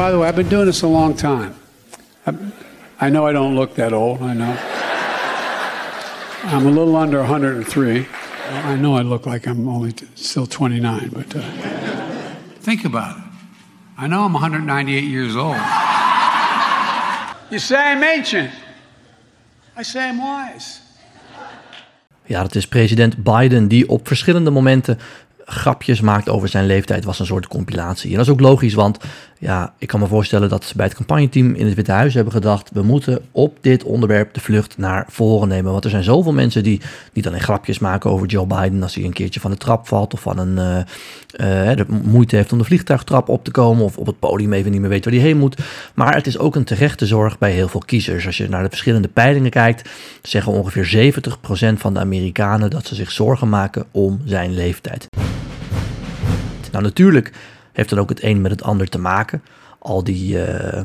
by the way, I've been doing this a long time. I, I know I don't look that old. I know. I'm a little under 103. I know I look like I'm only t- still 29, but uh, think about it. I know I'm 198 years old. You say I'm ancient. I say I'm wise. Ja, dat is president Biden die op verschillende momenten grapjes maakt over zijn leeftijd was een soort compilatie. En dat is ook logisch, want ja, ik kan me voorstellen dat ze bij het campagneteam in het Witte Huis hebben gedacht: we moeten op dit onderwerp de vlucht naar voren nemen. Want er zijn zoveel mensen die niet alleen grapjes maken over Joe Biden als hij een keertje van de trap valt of van een uh, uh, de moeite heeft om de vliegtuigtrap op te komen of op het podium even niet meer weet waar hij heen moet. Maar het is ook een terechte zorg bij heel veel kiezers. Als je naar de verschillende peilingen kijkt, zeggen ongeveer 70% van de Amerikanen dat ze zich zorgen maken om zijn leeftijd. Nou, natuurlijk heeft dat ook het een met het ander te maken. Al die uh,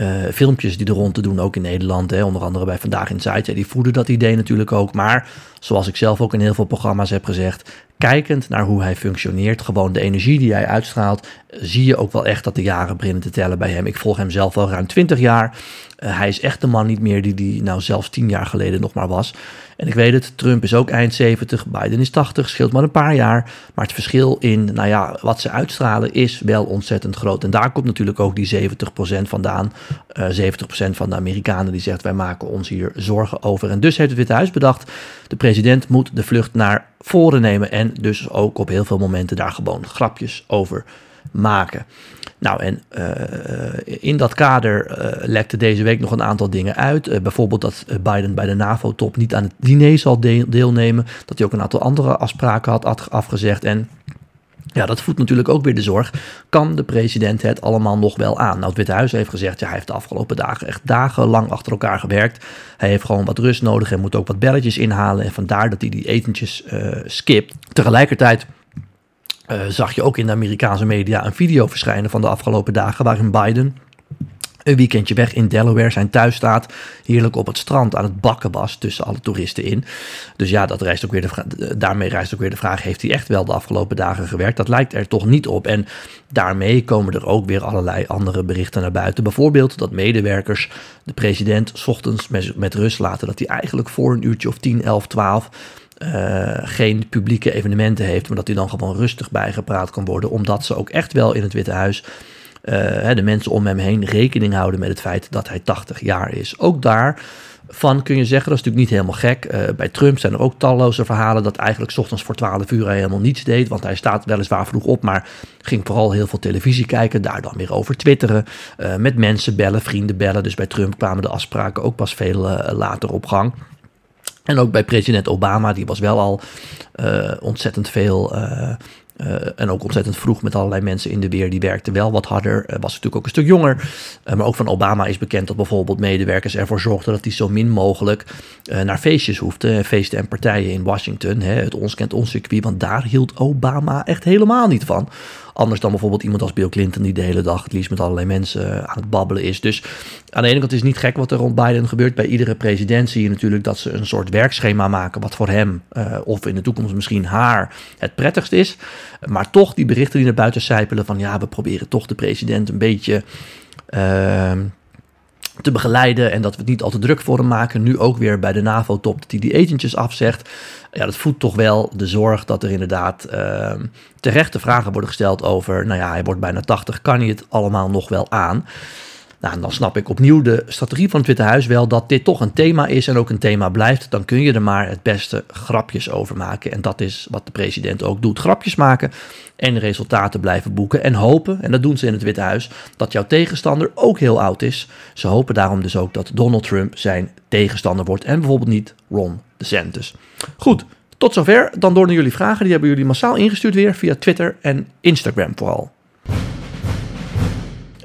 uh, filmpjes die er rond te doen, ook in Nederland, hè, onder andere bij Vandaag in Zuid, die voeden dat idee natuurlijk ook. Maar zoals ik zelf ook in heel veel programma's heb gezegd, kijkend naar hoe hij functioneert, gewoon de energie die hij uitstraalt, zie je ook wel echt dat de jaren beginnen te tellen bij hem. Ik volg hem zelf al ruim 20 jaar. Uh, hij is echt de man niet meer die hij nou zelfs 10 jaar geleden nog maar was. En ik weet het, Trump is ook eind 70, Biden is 80, scheelt maar een paar jaar. Maar het verschil in nou ja, wat ze uitstralen is wel ontzettend groot. En daar komt natuurlijk ook die 70% vandaan. Uh, 70% van de Amerikanen die zegt wij maken ons hier zorgen over. En dus heeft het Witte Huis bedacht, de president moet de vlucht naar voren nemen. En dus ook op heel veel momenten daar gewoon grapjes over maken. Nou, en uh, in dat kader uh, lekte deze week nog een aantal dingen uit. Uh, bijvoorbeeld dat Biden bij de NAVO-top niet aan het diner zal de deelnemen. Dat hij ook een aantal andere afspraken had afgezegd. En ja, dat voedt natuurlijk ook weer de zorg. Kan de president het allemaal nog wel aan? Nou, het Witte Huis heeft gezegd, ja, hij heeft de afgelopen dagen echt dagenlang achter elkaar gewerkt. Hij heeft gewoon wat rust nodig en moet ook wat belletjes inhalen. En vandaar dat hij die etentjes skipt. Tegelijkertijd uh, zag je ook in de Amerikaanse media een video verschijnen van de afgelopen dagen waarin Biden een weekendje weg in Delaware zijn thuis staat, heerlijk op het strand aan het bakken was tussen alle toeristen in. Dus ja, dat rijst ook weer de daarmee rijst ook weer de vraag: heeft hij echt wel de afgelopen dagen gewerkt? Dat lijkt er toch niet op. En daarmee komen er ook weer allerlei andere berichten naar buiten. Bijvoorbeeld dat medewerkers de president s ochtends met, rust laten, dat hij eigenlijk voor een uurtje of 10, 11, 12 uh, geen publieke evenementen heeft, maar dat hij dan gewoon rustig bijgepraat kan worden, omdat ze ook echt wel in het Witte Huis de mensen om hem heen rekening houden met het feit dat hij 80 jaar is. Ook daarvan kun je zeggen, dat is natuurlijk niet helemaal gek. Uh, bij Trump zijn er ook talloze verhalen dat eigenlijk ochtends voor 12 uur hij helemaal niets deed, want hij staat weliswaar vroeg op, maar ging vooral heel veel televisie kijken, daar dan weer over twitteren, met mensen bellen, vrienden bellen. Dus bij Trump kwamen de afspraken ook pas veel later op gang. En ook bij president Obama, die was wel al ontzettend veel. Uh, en ook ontzettend vroeg met allerlei mensen in de weer. Die werkte wel wat harder. was natuurlijk ook een stuk jonger. maar ook van Obama is bekend dat bijvoorbeeld medewerkers ervoor zorgden dat hij zo min mogelijk naar feestjes hoefde. Feesten en partijen in Washington. Hè, het ons kent ons circuit. Want daar hield Obama echt helemaal niet van. Anders dan bijvoorbeeld iemand als Bill Clinton, die de hele dag het liefst met allerlei mensen aan het babbelen is. Dus aan de ene kant is het niet gek wat er rond Biden gebeurt. Bij iedere president zie je natuurlijk dat ze een soort werkschema maken. wat voor hem uh, of in de toekomst misschien haar het prettigst is. Maar toch die berichten die naar buiten sijpelen van ja, we proberen toch de president een beetje. Uh, te begeleiden en dat we het niet al te druk voor hem maken. Nu ook weer bij de NAVO-top dat hij die etentjes afzegt. Ja, dat voedt toch wel de zorg dat er inderdaad uh, terechte vragen worden gesteld over... nou ja, hij wordt bijna 80, kan hij het allemaal nog wel aan? Nou, dan snap ik opnieuw de strategie van het Witte Huis wel dat dit toch een thema is en ook een thema blijft. Dan kun je er maar het beste grapjes over maken. En dat is wat de president ook doet: grapjes maken en resultaten blijven boeken. En hopen, en dat doen ze in het Witte Huis, dat jouw tegenstander ook heel oud is. Ze hopen daarom dus ook dat Donald Trump zijn tegenstander wordt en bijvoorbeeld niet Ron DeSantis. Goed. Tot zover. Dan door naar jullie vragen. Die hebben jullie massaal ingestuurd weer via Twitter en Instagram vooral.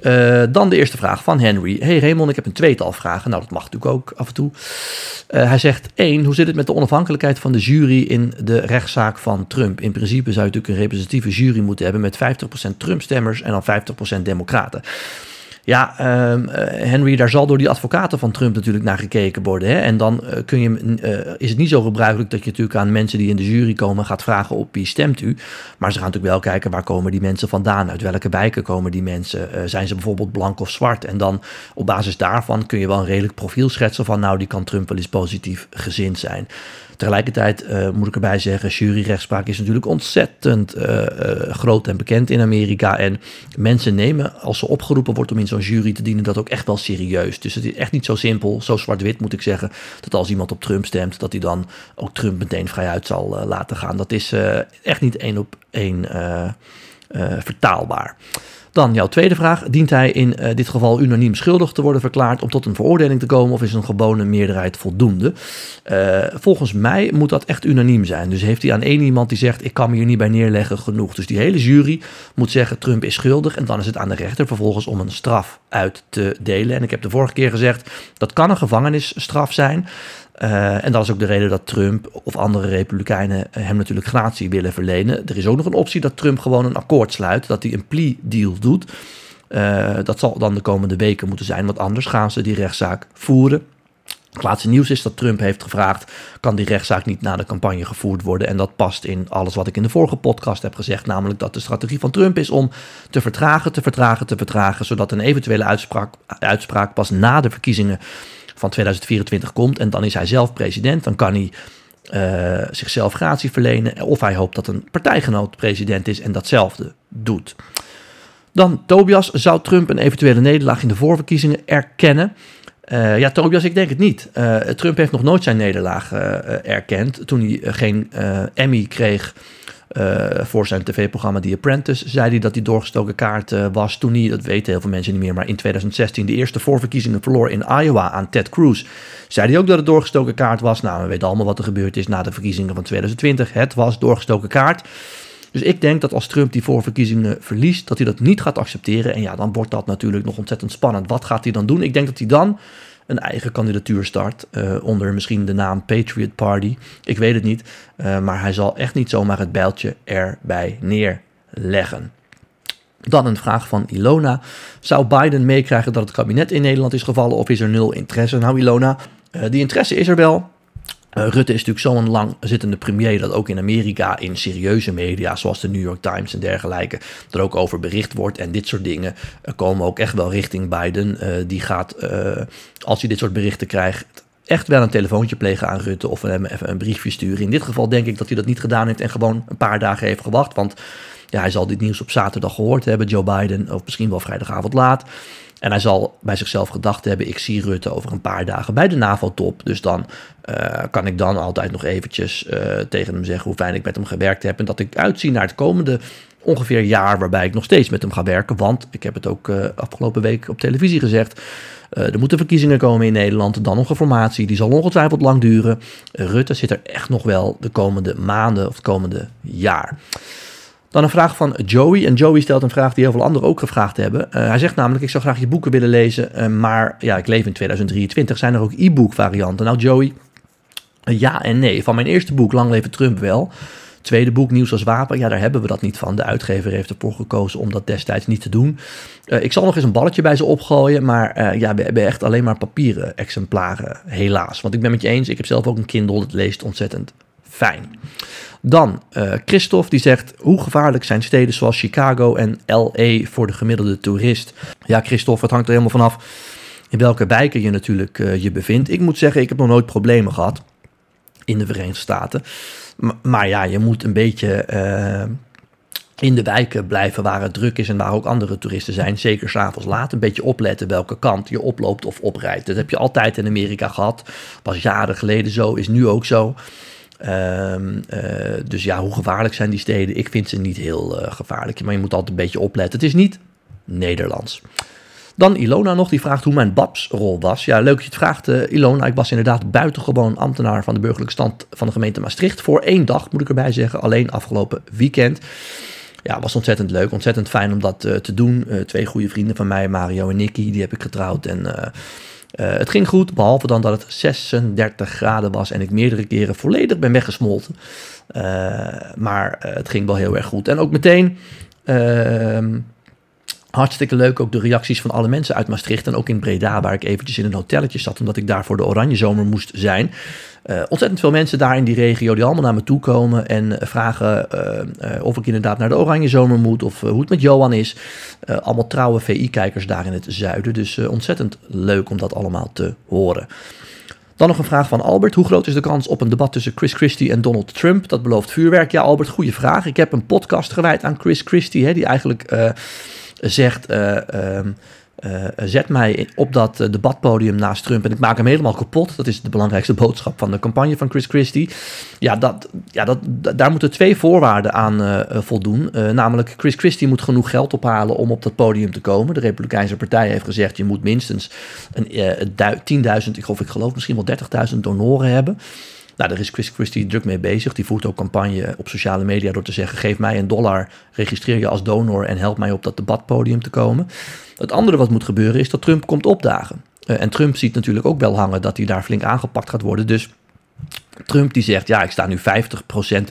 Uh, dan de eerste vraag van Henry. Hey Raymond, ik heb een tweetal vragen. Nou, dat mag natuurlijk ook af en toe. Uh, hij zegt: 1. Hoe zit het met de onafhankelijkheid van de jury in de rechtszaak van Trump? In principe zou je natuurlijk een representatieve jury moeten hebben met 50% Trump-stemmers en dan 50% Democraten. Ja, ehm, eh, Henry, daar zal door die advocaten van Trump natuurlijk naar gekeken worden. Hè? En dan eh, kun je, eh, is het niet zo gebruikelijk dat je natuurlijk aan mensen die in de jury komen gaat vragen op wie stemt u. Maar ze gaan natuurlijk wel kijken waar komen die mensen vandaan, uit welke wijken komen die mensen. zijn ze bijvoorbeeld blank of zwart? En dan op basis daarvan kun je wel een redelijk profiel schetsen van nou, die kan Trump wel eens positief gezind zijn. Tegelijkertijd uh, moet ik erbij zeggen, juryrechtspraak is natuurlijk ontzettend uh, uh, groot en bekend in Amerika. En mensen nemen, als ze opgeroepen wordt om in zo'n jury te dienen, dat ook echt wel serieus. Dus het is echt niet zo simpel, zo zwart-wit moet ik zeggen, dat als iemand op Trump stemt, dat hij dan ook Trump meteen vrijuit zal laten gaan. Dat is echt niet één op één vertaalbaar. Dan jouw tweede vraag. Dient hij in uh, dit geval unaniem schuldig te worden verklaard om tot een veroordeling te komen of is een gewone meerderheid voldoende? Uh, volgens mij moet dat echt unaniem zijn. Dus heeft hij aan één iemand die zegt ik kan me hier niet bij neerleggen genoeg. Dus die hele jury moet zeggen Trump is schuldig en dan is het aan de rechter vervolgens om een straf uit te delen. En ik heb de vorige keer gezegd dat kan een gevangenisstraf zijn. Uh, en dat is ook de reden dat Trump of andere republikeinen hem natuurlijk gratie willen verlenen. Er is ook nog een optie dat Trump gewoon een akkoord sluit, dat hij een plea deal doet. Uh, dat zal dan de komende weken moeten zijn, want anders gaan ze die rechtszaak voeren. Het laatste nieuws is dat Trump heeft gevraagd: kan die rechtszaak niet na de campagne gevoerd worden? En dat past in alles wat ik in de vorige podcast heb gezegd, namelijk dat de strategie van Trump is om te vertragen, te vertragen, te vertragen, zodat een eventuele uitspraak, uitspraak pas na de verkiezingen van 2024 komt en dan is hij zelf president, dan kan hij uh, zichzelf gratie verlenen of hij hoopt dat een partijgenoot president is en datzelfde doet. Dan Tobias, zou Trump een eventuele nederlaag in de voorverkiezingen erkennen? Uh, ja, Tobias, ik denk het niet. Uh, Trump heeft nog nooit zijn nederlaag erkend. Toen hij geen Emmy kreeg voor zijn tv-programma The Apprentice zei hij dat hij doorgestoken kaart uh, was toen hij, dat weten heel veel mensen niet meer, maar in 2016 de eerste voorverkiezingen verloor in Iowa aan Ted Cruz. Zei hij ook dat het doorgestoken kaart was? Nou, we weten allemaal wat er gebeurd is na de verkiezingen van 2020. Het was doorgestoken kaart. Dus ik denk dat als Trump die voorverkiezingen verliest, dat hij dat niet gaat accepteren. En ja, dan wordt dat natuurlijk nog ontzettend spannend. Wat gaat hij dan doen? Ik denk dat hij dan een eigen kandidatuur start. Uh, onder misschien de naam Patriot Party. Ik weet het niet. Uh, maar hij zal echt niet zomaar het bijltje erbij neerleggen. Dan een vraag van Ilona. Zou Biden meekrijgen dat het kabinet in Nederland is gevallen of is er nul interesse? Nou Ilona, uh, die interesse is er wel. Uh, Rutte is natuurlijk zo'n lang zittende premier dat ook in Amerika in serieuze media, zoals de New York Times en dergelijke, er ook over bericht wordt. En dit soort dingen uh, komen ook echt wel richting Biden. Uh, die gaat, als hij dit soort berichten krijgt, echt wel een telefoontje plegen aan Rutte of hem even een briefje sturen. In dit geval denk ik dat hij dat niet gedaan heeft en gewoon een paar dagen heeft gewacht. Want ja, hij zal dit nieuws op zaterdag gehoord hebben, Joe Biden, of misschien wel vrijdagavond laat. En hij zal bij zichzelf gedacht hebben: ik zie Rutte over een paar dagen bij de NAVO-top. Dus dan uh, kan ik dan altijd nog eventjes uh, tegen hem zeggen hoe fijn ik met hem gewerkt heb. En dat ik uitzie naar het komende ongeveer jaar waarbij ik nog steeds met hem ga werken. Want ik heb het ook uh, afgelopen week op televisie gezegd. er moeten verkiezingen komen in Nederland. Dan nog een formatie. Die zal ongetwijfeld lang duren. Rutte zit er echt nog wel de komende maanden of het komende jaar. Dan een vraag van Joey. En Joey stelt een vraag die heel veel anderen ook gevraagd hebben. Uh, hij zegt namelijk: Ik zou graag je boeken willen lezen. Uh, maar ja, ik leef in 2023. Zijn er ook e-book varianten? Nou, Joey, uh, ja en nee. Van mijn eerste boek, Lang leven Trump, wel. Tweede boek, Nieuws als Wapen. Ja, daar hebben we dat niet van. De uitgever heeft ervoor gekozen om dat destijds niet te doen. ik zal nog eens een balletje bij ze opgooien. Maar ja, we hebben echt alleen maar papieren exemplaren, helaas. Want ik ben met je eens. Ik heb zelf ook een Kindle. Dat leest ontzettend fijn. Dan uh, Christophe die zegt: Hoe gevaarlijk zijn steden zoals Chicago en LA voor de gemiddelde toerist? Ja, Christophe, het hangt er helemaal vanaf in welke wijken je natuurlijk uh, je bevindt. Ik moet zeggen, ik heb nog nooit problemen gehad in de Verenigde Staten. Maar ja, je moet een beetje uh, in de wijken blijven waar het druk is en waar ook andere toeristen zijn. Zeker s'avonds laat. Een beetje opletten welke kant je oploopt of oprijdt. Dat heb je altijd in Amerika gehad. Was jaren geleden zo, is nu ook zo. Um, uh, dus ja, hoe gevaarlijk zijn die steden? Ik vind ze niet heel uh, gevaarlijk, maar je moet altijd een beetje opletten. Het is niet Nederlands. Dan Ilona nog, die vraagt hoe mijn babsrol was. Ja, leuk dat je het vraagt, uh, Ilona. Ik was inderdaad buitengewoon ambtenaar van de burgerlijke stand van de gemeente Maastricht. Voor één dag, moet ik erbij zeggen. Alleen afgelopen weekend. Ja, was ontzettend leuk. Ontzettend fijn om dat te doen. twee goede vrienden van mij, Mario en Nicky, die heb ik getrouwd. En uh, het ging goed, behalve dan dat het 36 graden was en ik meerdere keren volledig ben weggesmolten. Uh, maar uh, het ging wel heel erg goed. En ook meteen ehm, Hartstikke leuk ook de reacties van alle mensen uit Maastricht en ook in Breda, waar ik eventjes in een hotelletje zat, omdat ik daar voor de Oranje Zomer moest zijn. Uh, ontzettend veel mensen daar in die regio die allemaal naar me toe komen en vragen uh, of ik inderdaad naar de Oranje Zomer moet of hoe het met Johan is. allemaal trouwe VI-kijkers daar in het zuiden, dus ontzettend leuk om dat allemaal te horen. Dan nog een vraag van Albert. Hoe groot is de kans op een debat tussen Chris Christie en Donald Trump? Dat belooft vuurwerk. Ja, Albert, goede vraag. Ik heb een podcast gewijd aan Chris Christie, hè, die eigenlijk zegt... Uh, uh, zet mij op dat uh, debatpodium naast Trump en ik maak hem helemaal kapot. Dat is de belangrijkste boodschap van de campagne van Chris Christie. Ja, dat, ja dat, daar moeten twee voorwaarden aan voldoen. namelijk, Chris Christie moet genoeg geld ophalen om op dat podium te komen. De Republikeinse Partij heeft gezegd, je moet minstens een 10.000, ik ik geloof misschien wel 30.000 donoren hebben. Nou, daar is Chris Christie druk mee bezig. Die voert ook campagne op sociale media door te zeggen: geef mij een dollar, registreer je als donor en help mij op dat debatpodium te komen. Het andere wat moet gebeuren is dat Trump komt opdagen. Uh, en Trump ziet natuurlijk ook wel hangen dat hij daar flink aangepakt gaat worden. Dus Trump die zegt, ja, ik sta nu 50%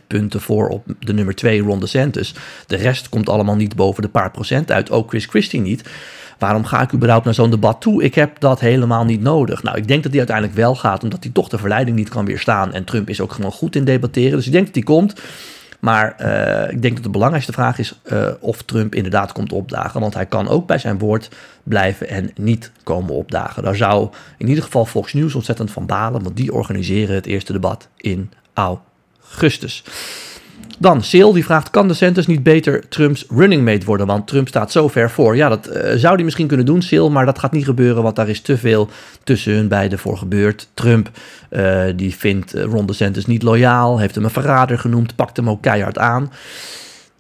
punten voor op de nummer 2, Ron DeSantis. De rest komt allemaal niet boven de paar procent uit, ook Chris Christie niet. Waarom ga ik überhaupt naar zo'n debat toe? Ik heb dat helemaal niet nodig. Nou, ik denk dat hij uiteindelijk wel gaat, omdat hij toch de verleiding niet kan weerstaan. En Trump is ook gewoon goed in debatteren. Dus ik denk dat hij komt. Maar uh, ik denk dat de belangrijkste vraag is uh, of Trump inderdaad komt opdagen. Want hij kan ook bij zijn woord blijven en niet komen opdagen. Daar zou in ieder geval Fox News ontzettend van balen, want die organiseren het eerste debat in augustus. Dan, Seel die vraagt, kan de Centers niet beter Trumps running mate worden? Want Trump staat zo ver voor. Ja, dat uh, zou hij misschien kunnen doen, Seel, maar dat gaat niet gebeuren, want daar is te veel tussen hun beiden voor gebeurd. Trump, uh, die vindt uh, Ron DeSantis niet loyaal, heeft hem een verrader genoemd, pakt hem ook keihard aan.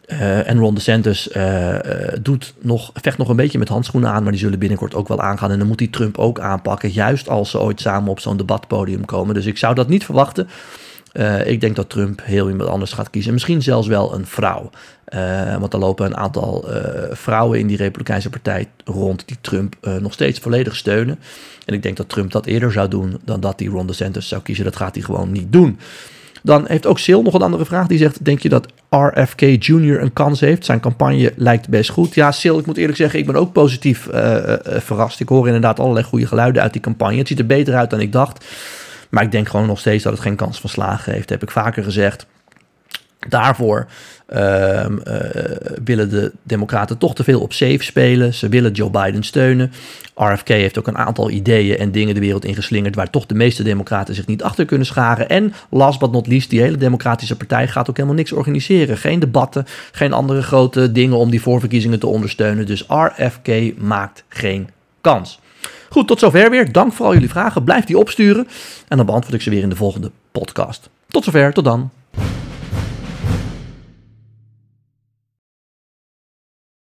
En Ron DeSantis uh, doet nog, vecht nog een beetje met handschoenen aan, maar die zullen binnenkort ook wel aangaan. En dan moet hij Trump ook aanpakken, juist als ze ooit samen op zo'n debatpodium komen. Dus ik zou dat niet verwachten. Uh, ik denk dat Trump heel iemand anders gaat kiezen. Misschien zelfs wel een vrouw. Uh, want er lopen een aantal uh, vrouwen in die Republikeinse partij rond die Trump nog steeds volledig steunen. En ik denk dat Trump dat eerder zou doen dan dat hij Ron DeSantis zou kiezen. Dat gaat hij gewoon niet doen. Dan heeft ook Sil nog een andere vraag. Die zegt: Denk je dat RFK Jr. een kans heeft? Zijn campagne lijkt best goed. Ja, Sil, ik moet eerlijk zeggen, ik ben ook positief verrast. Ik hoor inderdaad allerlei goede geluiden uit die campagne. Het ziet er beter uit dan ik dacht. Maar ik denk gewoon nog steeds dat het geen kans van slagen heeft. heb ik vaker gezegd. Daarvoor uh, uh, willen de Democraten toch te veel op safe spelen. Ze willen Joe Biden steunen. RFK heeft ook een aantal ideeën en dingen de wereld ingeslingerd waar toch de meeste Democraten zich niet achter kunnen scharen. En last but not least, die hele Democratische Partij gaat ook helemaal niks organiseren. Geen debatten, geen andere grote dingen om die voorverkiezingen te ondersteunen. Dus RFK maakt geen kans. Goed, tot zover weer. Dank voor al jullie vragen. Blijf die opsturen. En dan beantwoord ik ze weer in de volgende podcast. Tot zover, tot dan.